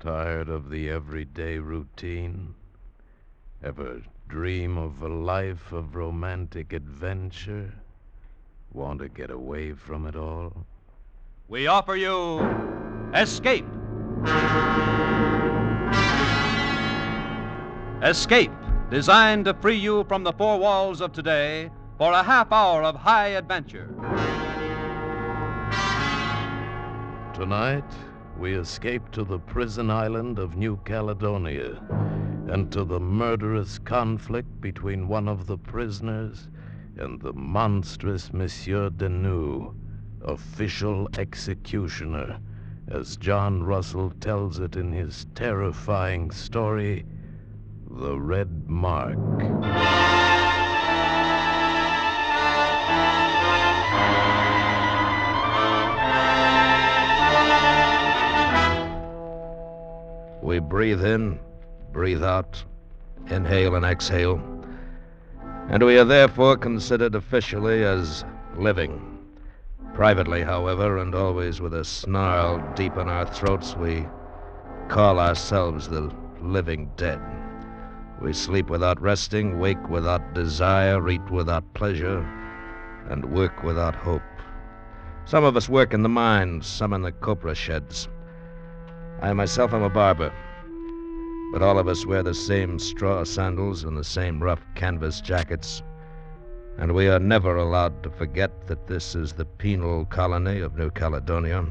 Tired of the everyday routine? Ever dream of a life of romantic adventure? Want to get away from it all? We offer you Escape. Escape, designed to free you from the four walls of today for a half hour of high adventure. Tonight, we escape to the prison island of New Caledonia and to the murderous conflict between one of the prisoners and the monstrous Monsieur Denou, official executioner, as John Russell tells it in his terrifying story, The Red Mark. Breathe in, breathe out, inhale and exhale, and we are therefore considered officially as living. Privately, however, and always with a snarl deep in our throats, we call ourselves the living dead. We sleep without resting, wake without desire, eat without pleasure, and work without hope. Some of us work in the mines, some in the copra sheds. I myself am a barber. But all of us wear the same straw sandals and the same rough canvas jackets. And we are never allowed to forget that this is the penal colony of New Caledonia,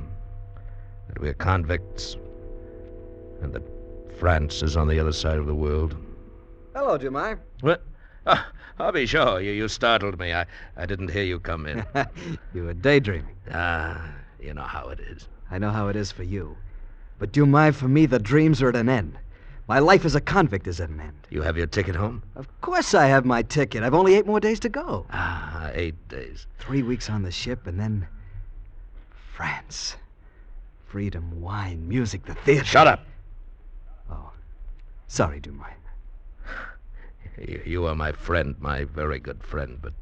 that we are convicts, and that France is on the other side of the world. Hello, Jemai. What? Oh, I'll be sure. You, you startled me. I, I didn't hear you come in. you were daydreaming. Ah, you know how it is. I know how it is for you. But Dumai, for me, the dreams are at an end. My life as a convict is at an end. You have your ticket home? Of course I have my ticket. I've only eight more days to go. Ah, eight days. Three weeks on the ship, and then France. Freedom, wine, music, the theater. Shut up. Oh, sorry, Dumai. You, you are my friend, my very good friend, but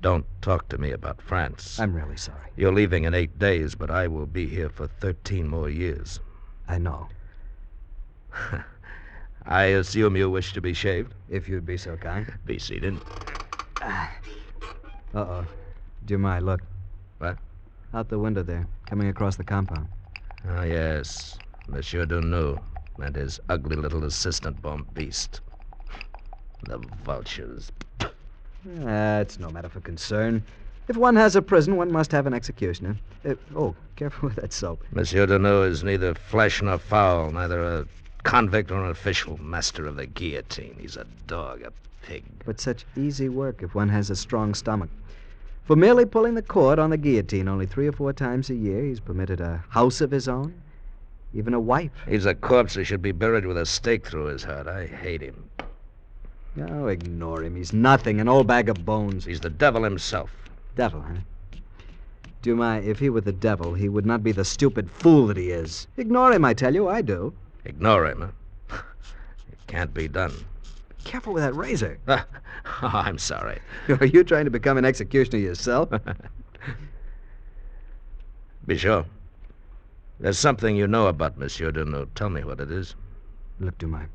don't talk to me about France. I'm really sorry. You're leaving in eight days, but I will be here for 13 more years. I know. I assume you wish to be shaved? If you'd be so kind. Be seated. Uh oh. Dumai, look. What? Out the window there, coming across the compound. Ah, yes. Monsieur Duneau and his ugly little assistant bomb beast. The vultures. That's no matter for concern. If one has a prison, one must have an executioner. Uh, oh, careful with that soap. Monsieur Deneau is neither flesh nor fowl, neither a convict or an official master of the guillotine. He's a dog, a pig. But such easy work if one has a strong stomach. For merely pulling the cord on the guillotine only three or four times a year, he's permitted a house of his own, even a wife. He's a corpse who should be buried with a stake through his heart. I hate him. Oh, ignore him. He's nothing, an old bag of bones. He's the devil himself. Devil, huh? Dumai, if he were the devil, he would not be the stupid fool that he is. Ignore him, I tell you. I do. Ignore him, huh? it can't be done. Careful with that razor. oh, I'm sorry. Are you trying to become an executioner yourself? be sure. There's something you know about Monsieur Deneau. Tell me what it is. Look, Dumai.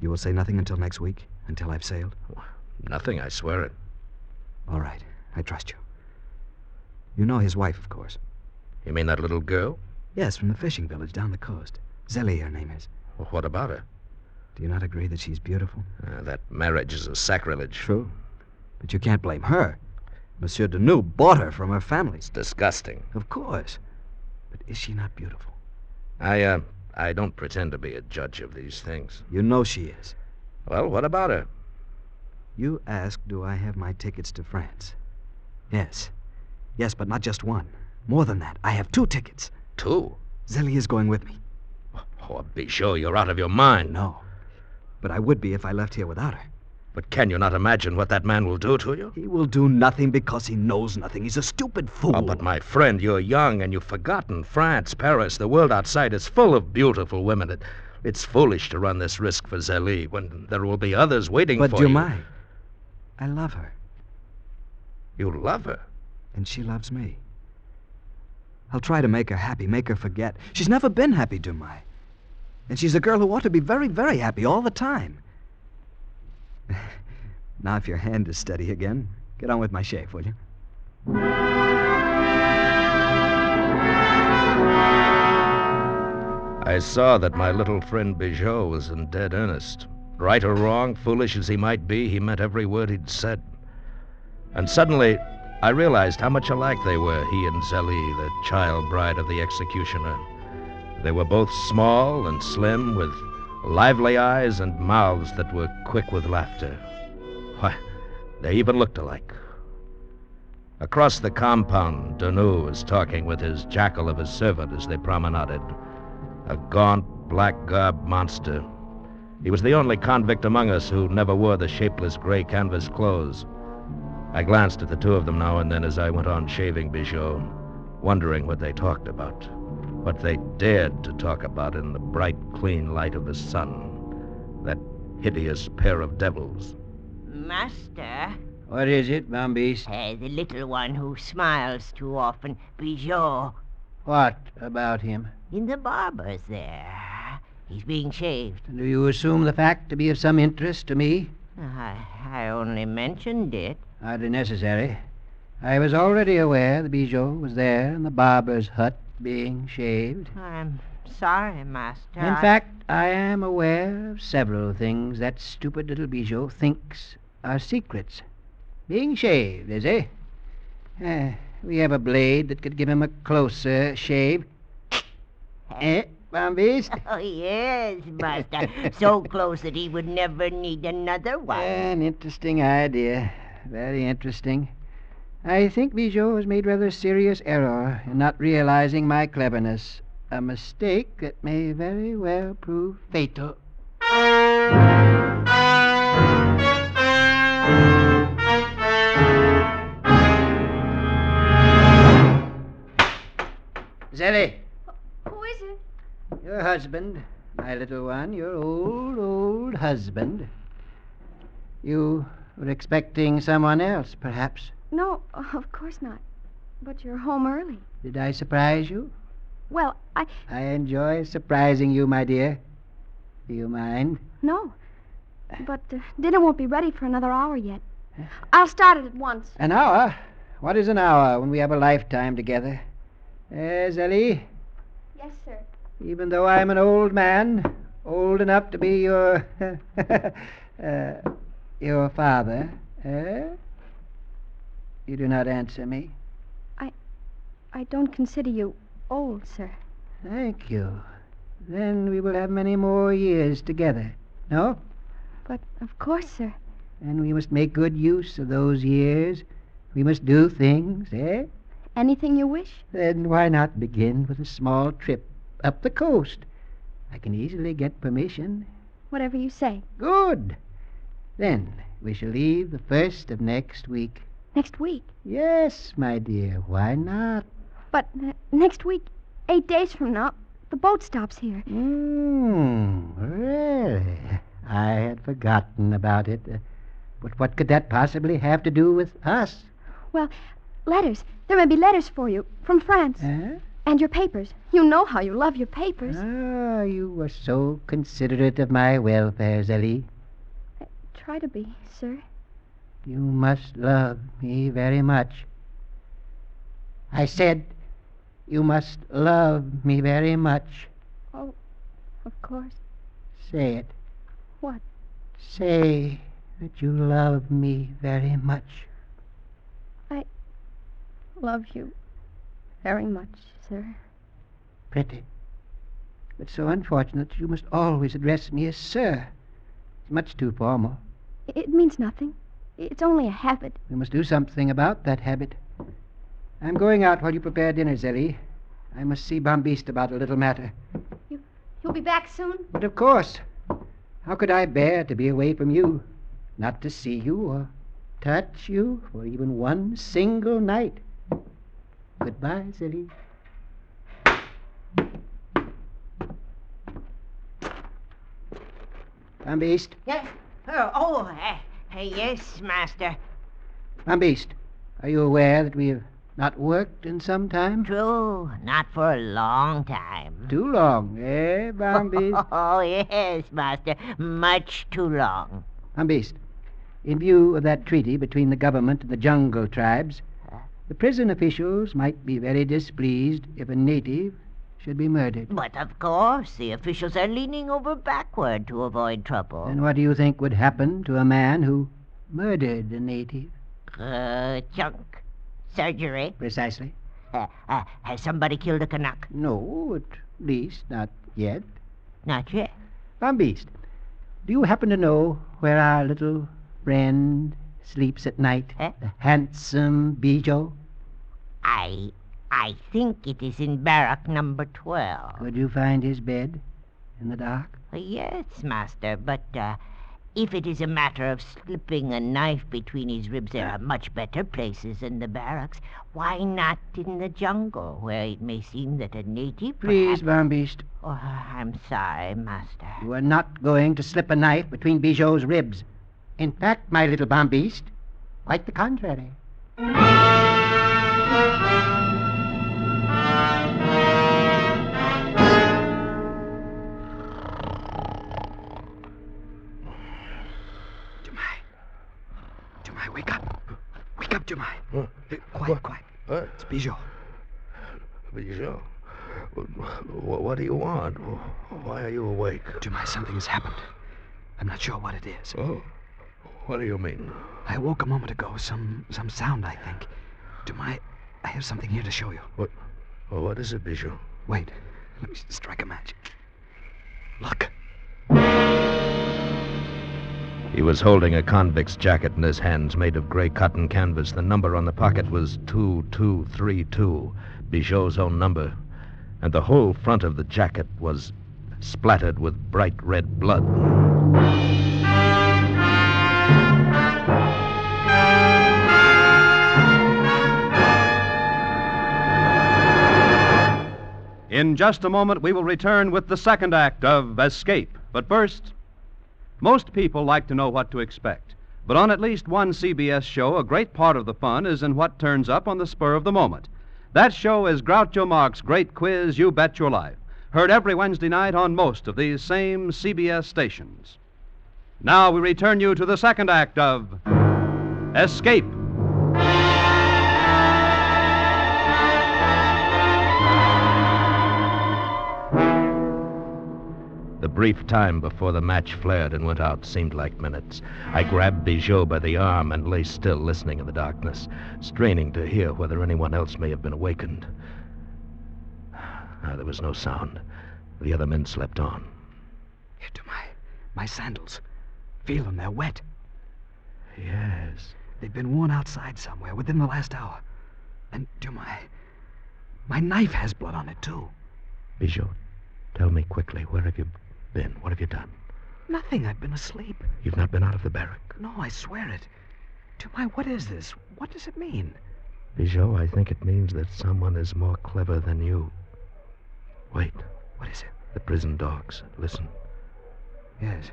You will say nothing until next week, until I've sailed? Nothing, I swear it. All right. I trust you. You know his wife, of course. You mean that little girl? Yes, from the fishing village down the coast. Zelie, her name is. Well, what about her? Do you not agree that she's beautiful? Uh, that marriage is a sacrilege. True. But you can't blame her. Monsieur Denou bought her from her family. It's disgusting. Of course. But is she not beautiful? I, uh, I don't pretend to be a judge of these things. You know she is. Well, what about her? You ask, do I have my tickets to France? Yes. Yes, but not just one. More than that. I have two tickets. Two? Zelie is going with me. Oh, be sure you're out of your mind. No. But I would be if I left here without her. But can you not imagine what that man will do to you? He will do nothing because he knows nothing. He's a stupid fool. Oh, but my friend, you're young and you've forgotten France, Paris, the world outside is full of beautiful women. It, it's foolish to run this risk for Zelie when there will be others waiting but for Dumai, you. I love her. You love her? And she loves me. I'll try to make her happy, make her forget. She's never been happy, Dumai. And she's a girl who ought to be very, very happy all the time. now, if your hand is steady again, get on with my shave, will you? I saw that my little friend Bijot was in dead earnest. Right or wrong, foolish as he might be, he meant every word he'd said. And suddenly, I realized how much alike they were, he and Zélie, the child bride of the executioner. They were both small and slim, with lively eyes and mouths that were quick with laughter. Why, they even looked alike. Across the compound, Denou was talking with his jackal of a servant as they promenaded. A gaunt, black garbed monster. He was the only convict among us who never wore the shapeless gray canvas clothes. I glanced at the two of them now and then as I went on shaving Bijot, wondering what they talked about, what they dared to talk about in the bright, clean light of the sun. That hideous pair of devils. Master, What is it, Bombiste? uh, the little one who smiles too often, Bijot, What about him? in the barber's there. He's being shaved. Do you assume the fact to be of some interest to me? I, I only mentioned it. Hardly necessary. I was already aware the Bijot was there in the barber's hut being shaved. I'm sorry, Master. In I- fact, I am aware of several things that stupid little Bijot thinks are secrets. Being shaved, is he? Eh, we have a blade that could give him a closer shave. Eh, Bombiste? Oh, yes, Master. so close that he would never need another one. An interesting idea. Very interesting. I think Bijot has made rather a serious error in not realizing my cleverness. A mistake that may very well prove fatal. Zelly, Who is it? your husband, my little one, your old, old husband. You were expecting someone else, perhaps. No, of course not. But you're home early. Did I surprise you? Well, I. I enjoy surprising you, my dear. Do you mind? No. But uh, dinner won't be ready for another hour yet. I'll start it at once. An hour? What is an hour when we have a lifetime together? Eh, Zelly? Yes, sir. Even though I'm an old man, old enough to be your. uh, your father, eh? You do not answer me. I I don't consider you old, sir. Thank you. Then we will have many more years together. No? But of course, sir. And we must make good use of those years. We must do things, eh? Anything you wish? Then why not begin with a small trip up the coast? I can easily get permission. Whatever you say. Good. Then we shall leave the first of next week. Next week. Yes, my dear, why not? But uh, next week, eight days from now, the boat stops here. Hmm, really? I had forgotten about it. Uh, but what could that possibly have to do with us? Well, letters. There may be letters for you from France. Huh? And your papers. You know how you love your papers. Ah, you are so considerate of my welfare, Zelly. Try to be, sir. You must love me very much. I said, you must love me very much. Oh, of course. Say it. What? Say that you love me very much. I love you very much, sir. Pretty. But so unfortunate that you must always address me as sir. It's much too formal. It means nothing. It's only a habit. We must do something about that habit. I'm going out while you prepare dinner, Zelly. I must see Bombiste about a little matter. You, you'll be back soon? But of course. How could I bear to be away from you? Not to see you or touch you for even one single night. Goodbye, Zelly. Bombiste, Yes. Oh, oh uh, yes, Master. Bombiste, are you aware that we have Not worked in some time? True, not for a long time. Too long, eh, Bombiste? Oh, yes, master. Much too long. Bombiste, in view of that treaty between the government and the jungle tribes, the prison officials might be very displeased if a native should be murdered. But of course, the officials are leaning over backward to avoid trouble. And what do you think would happen to a man who murdered a native? Uh, chunk. Surgery. Precisely. Uh, uh, has somebody killed a Kanak? No, at least not yet. Not yet. Bombiste, do you happen to know where our little friend sleeps at night? Eh? The handsome Bijou? I I think it is in barrack number 12. Could you find his bed in the dark? Yes, master, but uh, if it is a matter of slipping a knife between his ribs, there are much better places than the barracks. Why not in the jungle, where it may seem that a native Please. Bombiste, Oh, I'm sorry, master. you are not going to slip a knife between Bijou's ribs. In fact, my little Bombiste, quite the contrary. Wake up, Jemai. Huh? Uh, quiet, quiet. What? It's Bijou. Bijou? What, what do you want? Why are you awake? Jemai, something has happened. I'm not sure what it is. Oh, what do you mean? I woke a moment ago. Some some sound, I think. Jemai, I have something here to show you. What? Oh, what is it, Bijou? Wait. Let me strike a match. Look. He was holding a convict's jacket in his hands made of gray cotton canvas. The number on the pocket was 2232, Bijou's own number. And the whole front of the jacket was splattered with bright red blood. In just a moment, we will return with the second act of Escape. But first, most people like to know what to expect. But on at least one CBS show, a great part of the fun is in what turns up on the spur of the moment. That show is Groucho Marx's great quiz, You Bet Your Life, heard every Wednesday night on most of these same CBS stations. Now we return you to the second act of Escape. Brief time before the match flared and went out seemed like minutes. I grabbed Bijou by the arm and lay still, listening in the darkness, straining to hear whether anyone else may have been awakened. Ah, there was no sound. The other men slept on. Here, Jemai. My my sandals. Feel them. They're wet. Yes. They've been worn outside somewhere within the last hour. And, Jemai, my knife has blood on it, too. Bijou, tell me quickly, where have you been? What have you done? Nothing. I've been asleep. You've not been out of the barrack. No, I swear it. Jemai, what is this? What does it mean? Bijou, I think it means that someone is more clever than you. Wait, What is it? the prison dogs. Listen. Yes.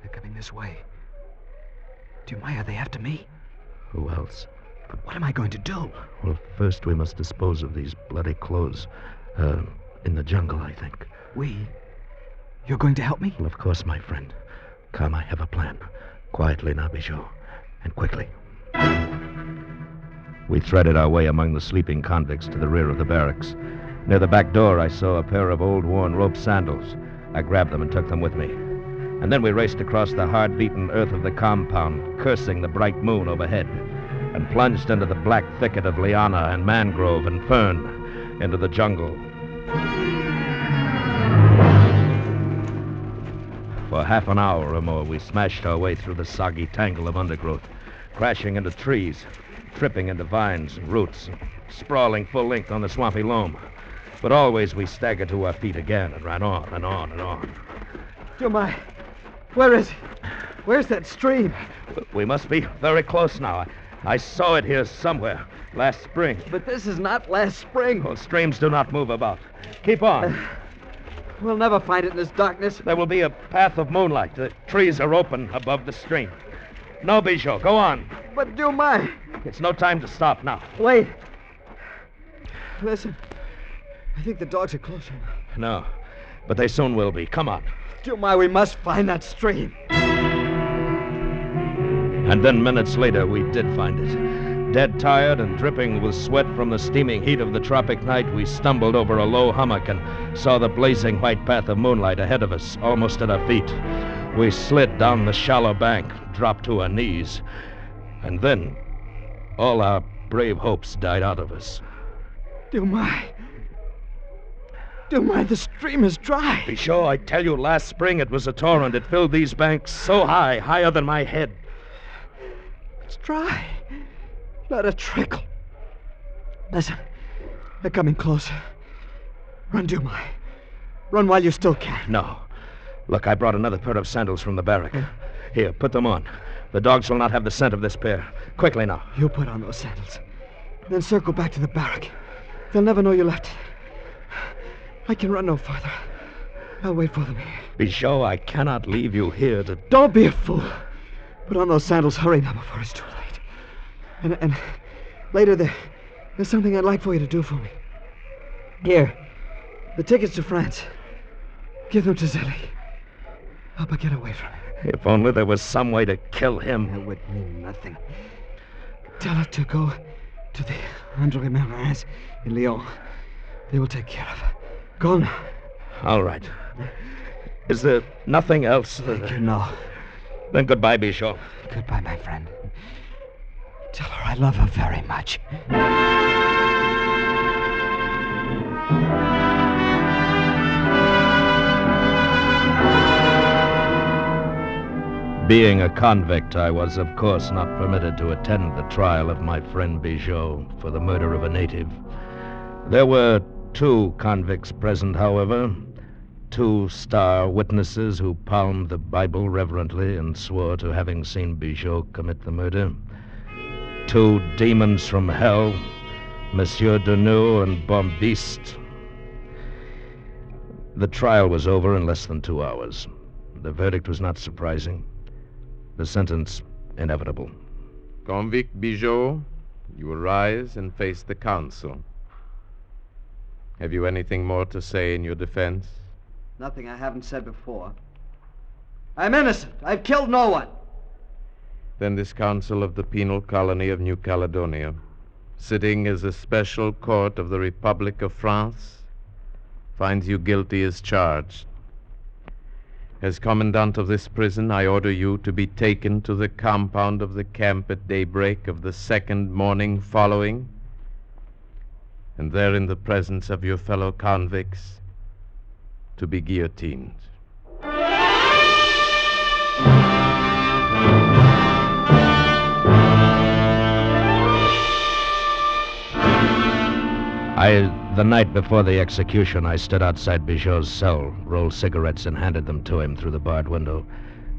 They're coming this way. Jemai, are they after me? Who else? But what am I going to do? Well, first we must dispose of these bloody clothes. Uh, in the jungle, I think. We? You're going to help me? Well, of course, my friend. Come, I have a plan. Quietly now, Bijou. And quickly. We threaded our way among the sleeping convicts to the rear of the barracks. Near the back door, I saw a pair of old worn rope sandals. I grabbed them and took them with me. And then we raced across the hard beaten earth of the compound, cursing the bright moon overhead, and plunged into the black thicket of liana and mangrove and fern, into the jungle. For half an hour or more, we smashed our way through the soggy tangle of undergrowth, crashing into trees, tripping into vines and roots, and sprawling full length on the swampy loam. But always we staggered to our feet again and ran on and on and on. Jemai, where is? Where's that stream? We must be very close now. I, I saw it here somewhere last spring. But this is not last spring. Well, streams do not move about. Keep on. Uh, We'll never find it in this darkness. There will be a path of moonlight. The trees are open above the stream. No, Bijou, go on. But Jemai, It's no time to stop now. Wait. Listen. I think the dogs are closer. No, but they soon will be. Come on. Dumai, we must find that stream. And then minutes later, we did find it. Dead tired and dripping with sweat from the steaming heat of the tropic night, we stumbled over a low hummock and saw the blazing white path of moonlight ahead of us, almost at our feet. We slid down the shallow bank, dropped to our knees. And then, all our brave hopes died out of us. Dumai. Dumai, the stream is dry. Be sure, I tell you, last spring it was a torrent. It filled these banks so high, higher than my head. It's dry. Not a trickle. Listen, they're coming closer. Run, Dumai. Run while you still can. No. Look, I brought another pair of sandals from the barrack. Here, put them on. The dogs will not have the scent of this pair. Quickly now. You put on those sandals. Then circle back to the barrack. They'll never know you left. I can run no farther. I'll wait for them here. Be sure I cannot leave you here to. Don't be a fool. Put on those sandals. Hurry now before it's too late. And, and later there, there's something I'd like for you to do for me. Here, the tickets to France. Give them to Zélie. Help her get away from him. If only there was some way to kill him. That would mean nothing. Tell her to go to the Andre Marin's in Lyon. They will take care of her. Go now. All right. Is there nothing else? Thank you, no. Then goodbye, Bichot. Goodbye, my friend. Tell her I love her very much. Being a convict, I was, of course, not permitted to attend the trial of my friend Bichot for the murder of a native. There were two convicts present, however, two star witnesses who palmed the Bible reverently and swore to having seen Bichot commit the murder. Two demons from hell, Monsieur Deneux and Bombiste. The trial was over in less than two hours. The verdict was not surprising. The sentence inevitable. Convict Bichot, you will rise and face the council. Have you anything more to say in your defense? Nothing I haven't said before. I'm innocent. I've killed no one. Then this council of the penal colony of New Caledonia, sitting as a special court of the Republic of France, finds you guilty as charged. As commandant of this prison, I order you to be taken to the compound of the camp at daybreak of the second morning following, and there, in the presence of your fellow convicts, to be guillotined. I, the night before the execution, I stood outside Bichot's cell, rolled cigarettes, and handed them to him through the barred window.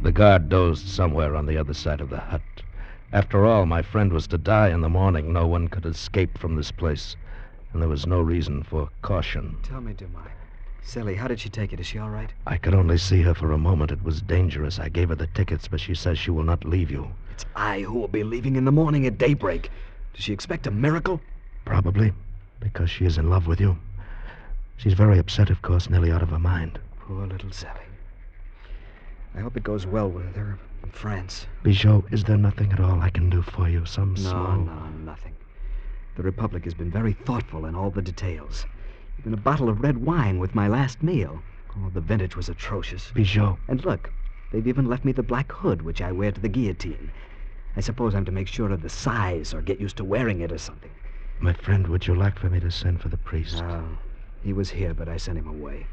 The guard dozed somewhere on the other side of the hut. After all, my friend was to die in the morning. No one could escape from this place, and there was no reason for caution. Tell me, Dumai. Silly, how did she take it? Is she all right? I could only see her for a moment. It was dangerous. I gave her the tickets, but she says she will not leave you. It's I who will be leaving in the morning at daybreak. Does she expect a miracle? Probably, because she is in love with you. She's very upset, of course, nearly out of her mind. Poor little Sally. I hope it goes well with her in France. Bichot, is there nothing at all I can do for you? Some No, small... no, nothing. The Republic has been very thoughtful in all the details. Even a bottle of red wine with my last meal. Oh, the vintage was atrocious. Bichot, And look, they've even left me the black hood, which I wear to the guillotine. I suppose I'm to make sure of the size or get used to wearing it or something. My friend, would you like for me to send for the priest? No. He was here, but I sent him away.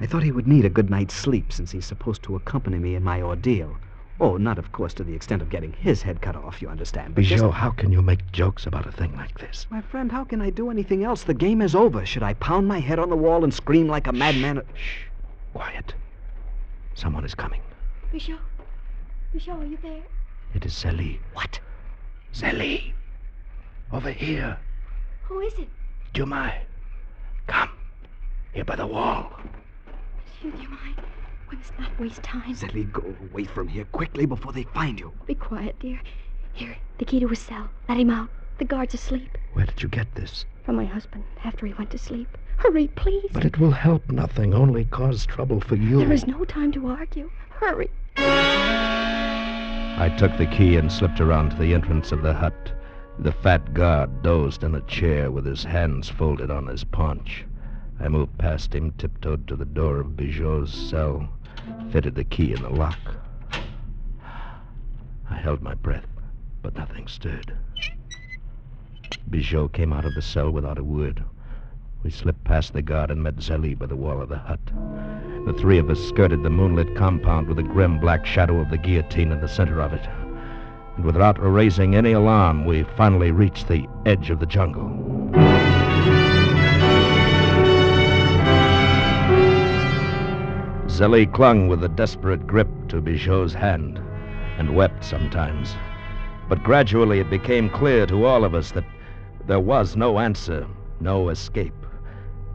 I thought he would need a good night's sleep since he's supposed to accompany me in my ordeal. Oh, not, of course, to the extent of getting his head cut off, you understand. But just- how can you make jokes about a thing like this? My friend, how can I do anything else? The game is over. Should I pound my head on the wall and scream like a madman? Shh. Quiet. Someone is coming. Michel? Michel, are you there? It is Celie. What? Celie! Over here. Who is it? Dumai. Come. Here by the wall. Monsieur Dumai. We must not waste time. Zélie, go away from here quickly before they find you. Be quiet, dear. Here, the key to his cell. Let him out. The guard's asleep. Where did you get this? From my husband, after he went to sleep. Hurry, please. But it will help nothing, only cause trouble for you. There is no time to argue. Hurry. I took the key and slipped around to the entrance of the hut. The fat guard dozed in a chair with his hands folded on his paunch. I moved past him, tiptoed to the door of Bijot's cell, fitted the key in the lock. I held my breath, but nothing stirred. Bijot came out of the cell without a word. We slipped past the guard and met Zélie by the wall of the hut. The three of us skirted the moonlit compound with the grim black shadow of the guillotine in the center of it. And without raising any alarm, we finally reached the edge of the jungle. Zélie clung with a desperate grip to Bijot's hand and wept sometimes. But gradually it became clear to all of us that there was no answer, no escape.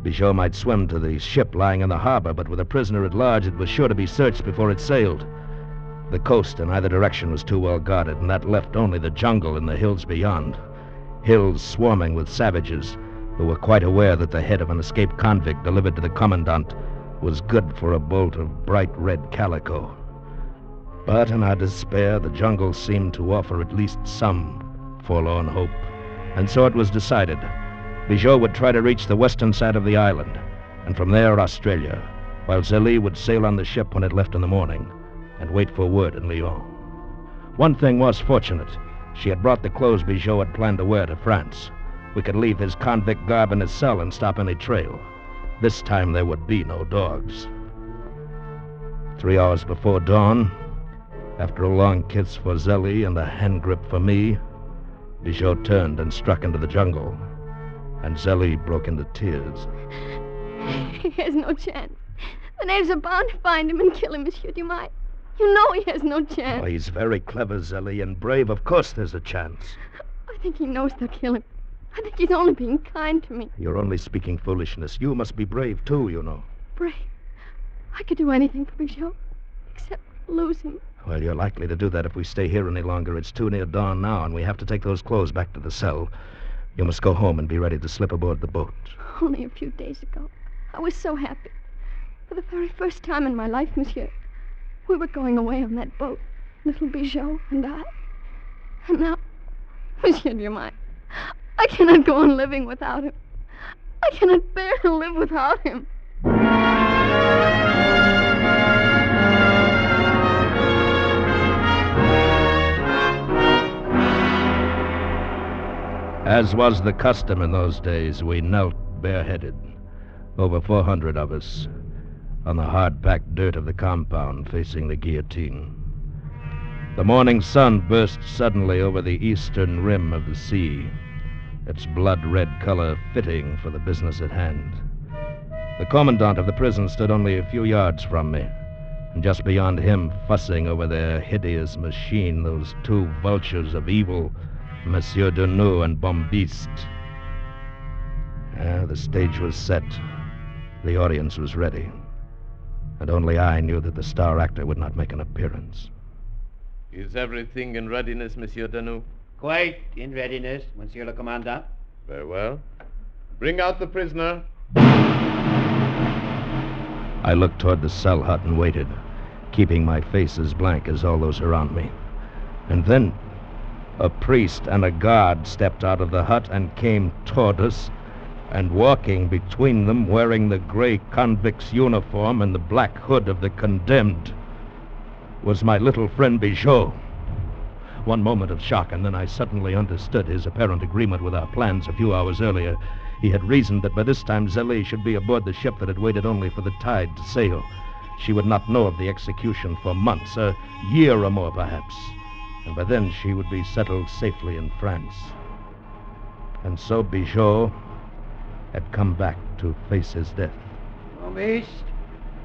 Bijot might swim to the ship lying in the harbor, but with a prisoner at large, it was sure to be searched before it sailed. The coast in either direction was too well guarded, and that left only the jungle and the hills beyond. Hills swarming with savages who were quite aware that the head of an escaped convict delivered to the commandant was good for a bolt of bright red calico. But in our despair, the jungle seemed to offer at least some forlorn hope. And so it was decided. Bijot would try to reach the western side of the island, and from there, Australia, while Zélie would sail on the ship when it left in the morning and wait for word in Lyon. One thing was fortunate. She had brought the clothes Bijot had planned to wear to France. We could leave his convict garb in his cell and stop any trail. This time there would be no dogs. Three hours before dawn, after a long kiss for Zélie and a hand grip for me, Bijot turned and struck into the jungle, and Zélie broke into tears. He has no chance. The natives are bound to find him and kill him, Monsieur Dumas. You know he has no chance. Oh, he's very clever, Zélie, and brave. Of course there's a chance. I think he knows they'll kill him. I think he's only being kind to me. You're only speaking foolishness. You must be brave, too, you know. Brave. I could do anything for Bijot, except lose him. Well, you're likely to do that if we stay here any longer. It's too near dawn now, and we have to take those clothes back to the cell. You must go home and be ready to slip aboard the boat. Only a few days ago, I was so happy. For the very first time in my life, monsieur, we were going away on that boat, little Bijot and I. And now, Monsieur Dumas, I cannot go on living without him. I cannot bear to live without him. As was the custom in those days, we knelt bareheaded, over 400 of us, on the hard packed dirt of the compound facing the guillotine. The morning sun burst suddenly over the eastern rim of the sea, its blood red color fitting for the business at hand. The commandant of the prison stood only a few yards from me, and just beyond him, fussing over their hideous machine, those two vultures of evil, Monsieur Deneau and Bombiste. Ah, the stage was set. The audience was ready. And only I knew that the star actor would not make an appearance. Is everything in readiness, Monsieur Denou? Quite in readiness, Monsieur le Commandant. Very well. Bring out the prisoner. I looked toward the cell hut and waited, keeping my face as blank as all those around me. And then a priest and a guard stepped out of the hut and came toward us, and walking between them, wearing the gray convict's uniform and the black hood of the condemned, was my little friend Bijot. One moment of shock, and then I suddenly understood his apparent agreement with our plans a few hours earlier. He had reasoned that by this time Zélie should be aboard the ship that had waited only for the tide to sail. She would not know of the execution for months, a year or more perhaps. And by then she would be settled safely in France. And so Bijot had come back to face his death. Bombiste,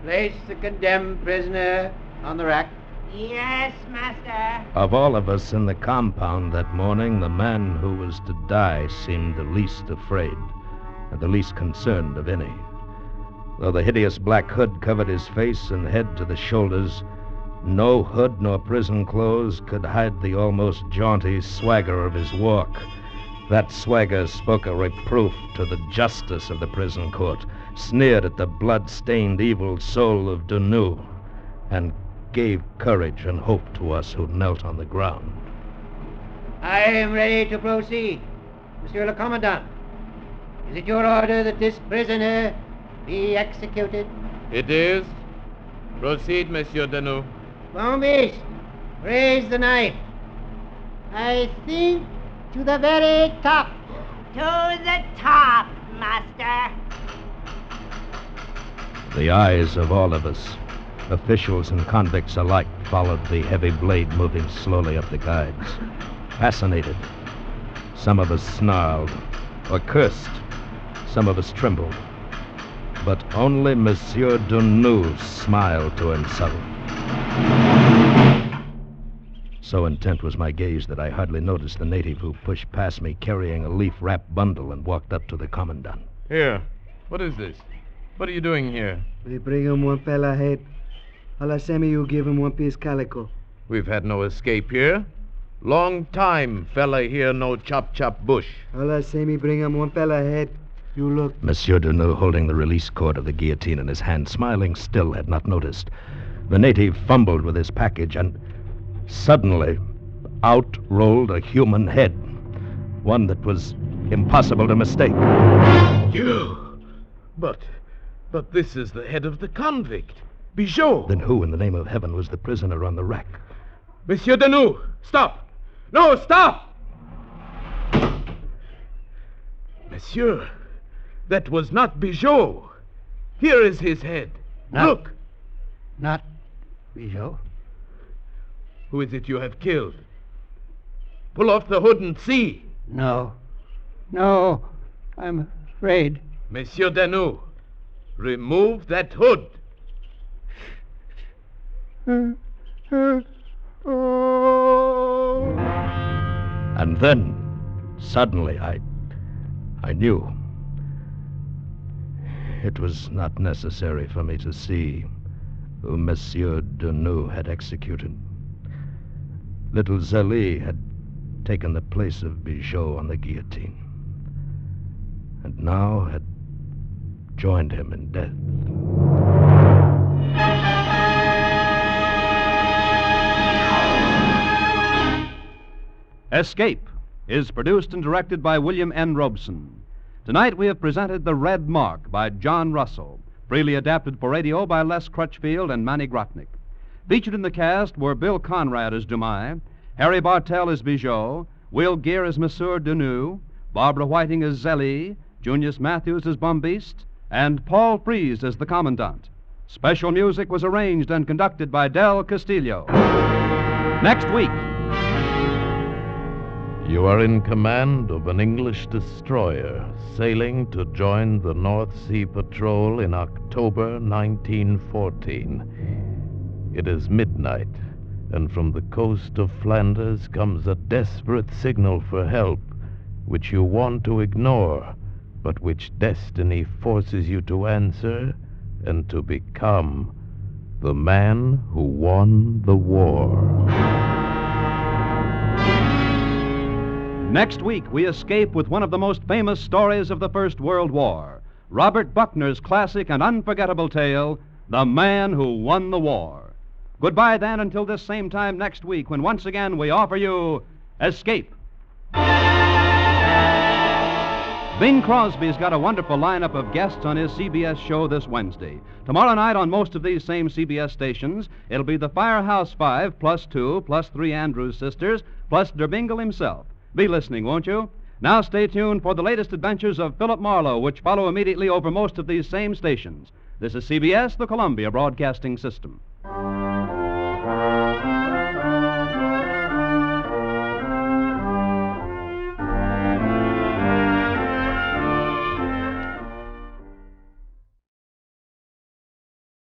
place the condemned prisoner on the rack. Yes, master. Of all of us in the compound that morning, the man who was to die seemed the least afraid and the least concerned of any. Though the hideous black hood covered his face and head to the shoulders, No hood nor prison clothes could hide the almost jaunty swagger of his walk. That swagger spoke a reproof to the justice of the prison court, sneered at the blood-stained evil soul of Danu, and gave courage and hope to us who knelt on the ground. I am ready to proceed. Monsieur le Commandant, is it your order that this prisoner be executed? It is. Proceed, Monsieur Danu. Bombiste, raise the knife. I think to the very top. To the top, master. The eyes of all of us, officials and convicts alike, followed the heavy blade moving slowly up the guides. Fascinated. Some of us snarled or cursed. Some of us trembled. But only Monsieur Dunu smiled to himself. So intent was my gaze that I hardly noticed the native who pushed past me carrying a leaf wrapped bundle and walked up to the commandant. Here. What is this? What are you doing here? We bring him one fella head. Alasemi, you give him one piece calico. We've had no escape here. Long time fella here no chop chop bush. Alasemi, bring him one fella head. You look. Monsieur Dunu, holding the release cord of the guillotine in his hand, smiling still, had not noticed. The native fumbled with his package, and suddenly out rolled a human head. One that was impossible to mistake. You! But, but this is the head of the convict, Bijot. Then who, in the name of heaven, was the prisoner on the rack? Monsieur Danu, stop! No, stop! Monsieur, that was not Bijot. Here is his head. Not- Look, Not Bijot. Who is it you have killed? Pull off the hood and see. No. No. I'm afraid. Monsieur Danu, remove that hood. And then, suddenly, I. I knew. It was not necessary for me to see who Monsieur Denu had executed. Little Zélie had taken the place of Bijot on the guillotine, and now had joined him in death. Escape is produced and directed by William N. Robson. Tonight we have presented The Red Mark by John Russell, freely adapted for radio by Les Crutchfield and Manny Grotnick. Featured in the cast were Bill Conrad as Dumais, Harry Bartell as Bijot, Will Geer as Monsieur Denu, Barbara Whiting as Zélie, Junius Matthews as Bombiste, and Paul Frees as the Commandant. Special music was arranged and conducted by Del Castillo. Next week, You are in command of an English destroyer sailing to join the North Sea Patrol in October 1914. It is midnight, and from the coast of Flanders comes a desperate signal for help, which you want to ignore, but which destiny forces you to answer and to become the man who won the war. Next week, we escape with one of the most famous stories of the First World War Robert Buckner's classic and unforgettable tale, The Man Who Won the War. Goodbye, then, until this same time next week, when once again we offer you Escape. Bing Crosby's got a wonderful lineup of guests on his CBS show this Wednesday. Tomorrow night on most of these same CBS stations, it'll be the Firehouse Five plus two plus three Andrews sisters plus Der Bingle himself. Be listening, won't you? Now stay tuned for the latest adventures of Philip Marlowe, which follow immediately over most of these same stations. This is CBS, the Columbia Broadcasting System.